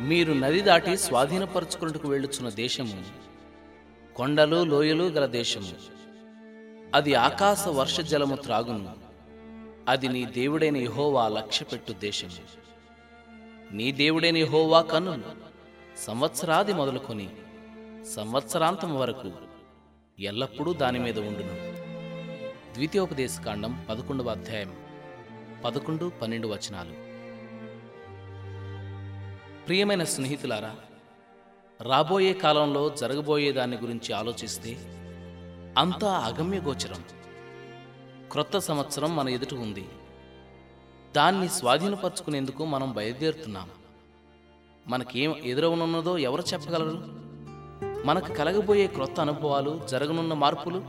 మీరు నది దాటి స్వాధీనపరచుకున్నట్టుకు వెళ్ళుచున్న దేశము కొండలు లోయలు గల దేశము. అది ఆకాశ వర్ష జలము త్రాగును. అది నీ దేవుడైన యెహోవా లక్ష్యపెట్టు దేశము. నీ దేవుడైన యెహోవా కన్నులు సంవత్సరాది మొదలుకొని సంవత్సరాంతం వరకు ఎల్లప్పుడూ దాని మీద ఉండును. ద్వితీయోపదేశకాండం పదకొండవ అధ్యాయం పదకొండు పన్నెండు వచనాలు. ప్రియమైన స్నేహితులారా రాబోయే కాలంలో జరగబోయే దాని గురించి ఆలోచిస్తే అంతా అగమ్యగోచరం క్రొత్త సంవత్సరం మన ఎదుట ఉంది. దాన్ని స్వాధీనపరచుకునేందుకు మనం బయలుదేరుతున్నాం. మనకేం ఎదురవనున్నదో ఎవరు చెప్పగలరు? మనకు కలగబోయే క్రొత్త అనుభవాలు జరగనున్న మార్పులు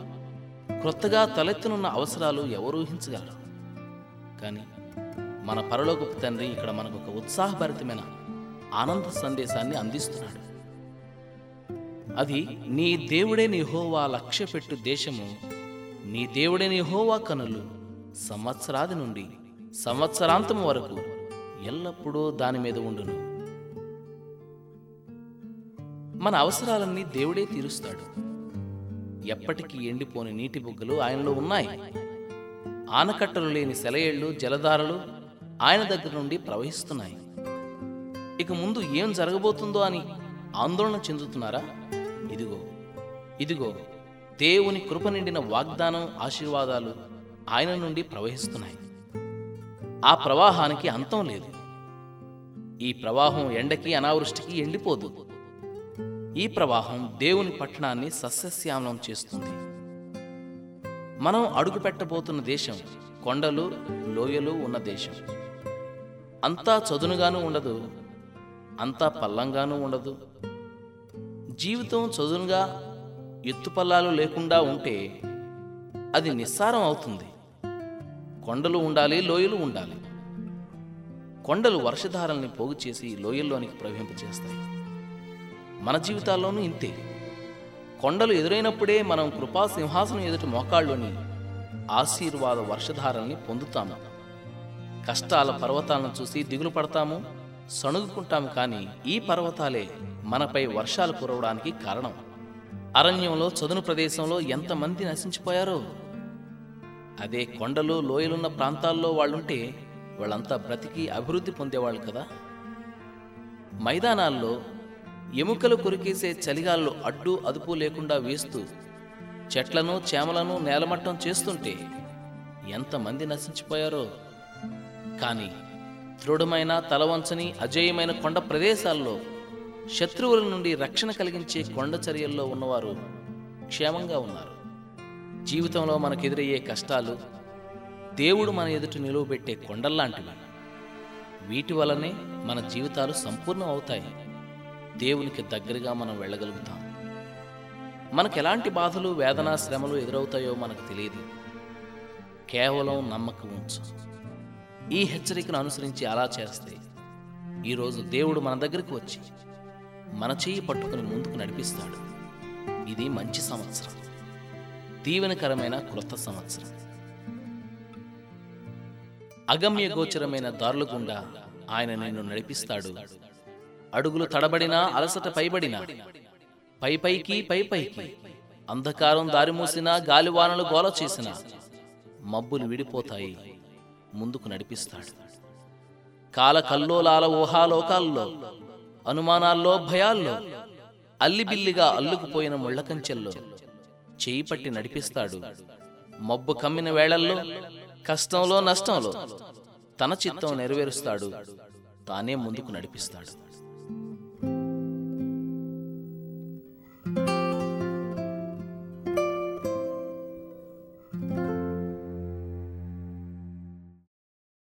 క్రొత్తగా తలెత్తనున్న అవసరాలు ఎవరు ఊహించగలరు? కానీ మన పరలోకపు తండ్రి ఇక్కడ మనకు ఒక ఉత్సాహభరితమైన ఆనంద సందేశాన్ని అందిస్తున్నాడు. అది నీ దేవుడే నిహోవా లక్ష్య లక్ష్యపెట్టు దేశము నీ దేవుడే నిహోవా కనులు సంవత్సరాది నుండి సంవత్సరాంతం వరకు ఎల్లప్పుడూ దాని మీద ఉండును. మన అవసరాలన్నీ దేవుడే తీరుస్తాడు. ఎప్పటికీ ఎండిపోని నీటి బుగ్గలు ఆయనలో ఉన్నాయి. ఆనకట్టలు లేని సెలయేళ్ళు జలధారలు ఆయన దగ్గర నుండి ప్రవహిస్తున్నాయి. ఇక ముందు ఏం జరగబోతుందో అని ఆందోళన చెందుతున్నారా? ఇదిగో ఇదిగో దేవుని కృప నిండిన వాగ్దానం ఆశీర్వాదాలు ఆయన నుండి ప్రవహిస్తున్నాయి. ఆ ప్రవాహానికి అంతం లేదు. ఈ ప్రవాహం ఎండకి అనావృష్టికి ఎండిపోదు. ఈ ప్రవాహం దేవుని పట్టణాన్ని సస్యశ్యామలం చేస్తుంది. మనం అడుగు పెట్టబోతున్న దేశం కొండలు లోయలు ఉన్న దేశం. అంతా చదునుగాను ఉండదు. అంతా పల్లంగానూ ఉండదు. జీవితం చదునుగా ఎత్తుపల్లాలు లేకుండా ఉంటే అది నిస్సారం అవుతుంది. కొండలు ఉండాలి లోయలు ఉండాలి. కొండలు వర్షధారల్ని పోగు చేసి లోయల్లోనికి ప్రవహింపచేస్తాయి మన జీవితాల్లోనూ ఇంతే. కొండలు ఎదురైనప్పుడే మనం కృపా సింహాసనం ఎదుటి మోకాళ్ళలోని ఆశీర్వాద వర్షధారల్ని పొందుతాము. కష్టాల పర్వతాలను చూసి దిగులు పడతాము. సణుగుకుంటాము కానీ ఈ పర్వతాలే మనపై వర్షాలు కురవడానికి కారణం. అరణ్యంలో చదును ప్రదేశంలో ఎంతమంది నశించిపోయారో? అదే కొండలు లోయలున్న ప్రాంతాల్లో వాళ్ళుంటే వాళ్ళంతా బ్రతికి అభివృద్ధి పొందేవాళ్ళు కదా. మైదానాల్లో ఎముకలు కొరికేసే చలిగాల్లో అడ్డు అదుపు లేకుండా వేస్తూ చెట్లను చేమలను నేలమట్టం చేస్తుంటే ఎంతమంది నశించిపోయారో. కానీ దృఢమైన తలవంచని అజేయమైన కొండ ప్రదేశాల్లో శత్రువుల నుండి రక్షణ కలిగించే కొండ చర్యల్లో ఉన్నవారు క్షేమంగా ఉన్నారు. జీవితంలో మనకెదురయ్యే కష్టాలు దేవుడు మన ఎదుట నిలువబెట్టే కొండల్లాంటివి. వీటి వలనే మన జీవితాలు సంపూర్ణం అవుతాయి. దేవునికి దగ్గరగా మనం వెళ్ళగలుగుతాం. మనకు ఎలాంటి బాధలు వేదన శ్రమలు ఎదురవుతాయో మనకు తెలియదు. కేవలం నమ్మకం ఉంచు. ఈ హెచ్చరికను అనుసరించి అలా చేస్తే ఈరోజు దేవుడు మన దగ్గరికి వచ్చి మన చేయి పట్టుకుని ముందుకు నడిపిస్తాడు. ఇది మంచి సంవత్సరం. దీవెనకరమైన క్రొత్త సంవత్సరం. అగమ్య గోచరమైన దారుల గుండా ఆయన నిన్ను నడిపిస్తాడు. అడుగులు తడబడినా అలసట పైబడినా పై పైకి పై పైకి అంధకారం దారి మూసినా గాలివానలు గోల చేసినా మబ్బులు విడిపోతాయి. ముందుకు నడిపిస్తాడు. కాలకల్లోలాల ఊహాలోకాల్లో అనుమానాల్లో భయాల్లో అల్లిబిల్లిగా అల్లుకుపోయిన ముళ్ళకంచెల్లో చేయి పట్టి నడిపిస్తాడు. మబ్బు కమ్మిన వేళల్లో కష్టంలో నష్టంలో తన చిత్తం నెరవేరుస్తాడు. తానే ముందుకు నడిపిస్తాడు.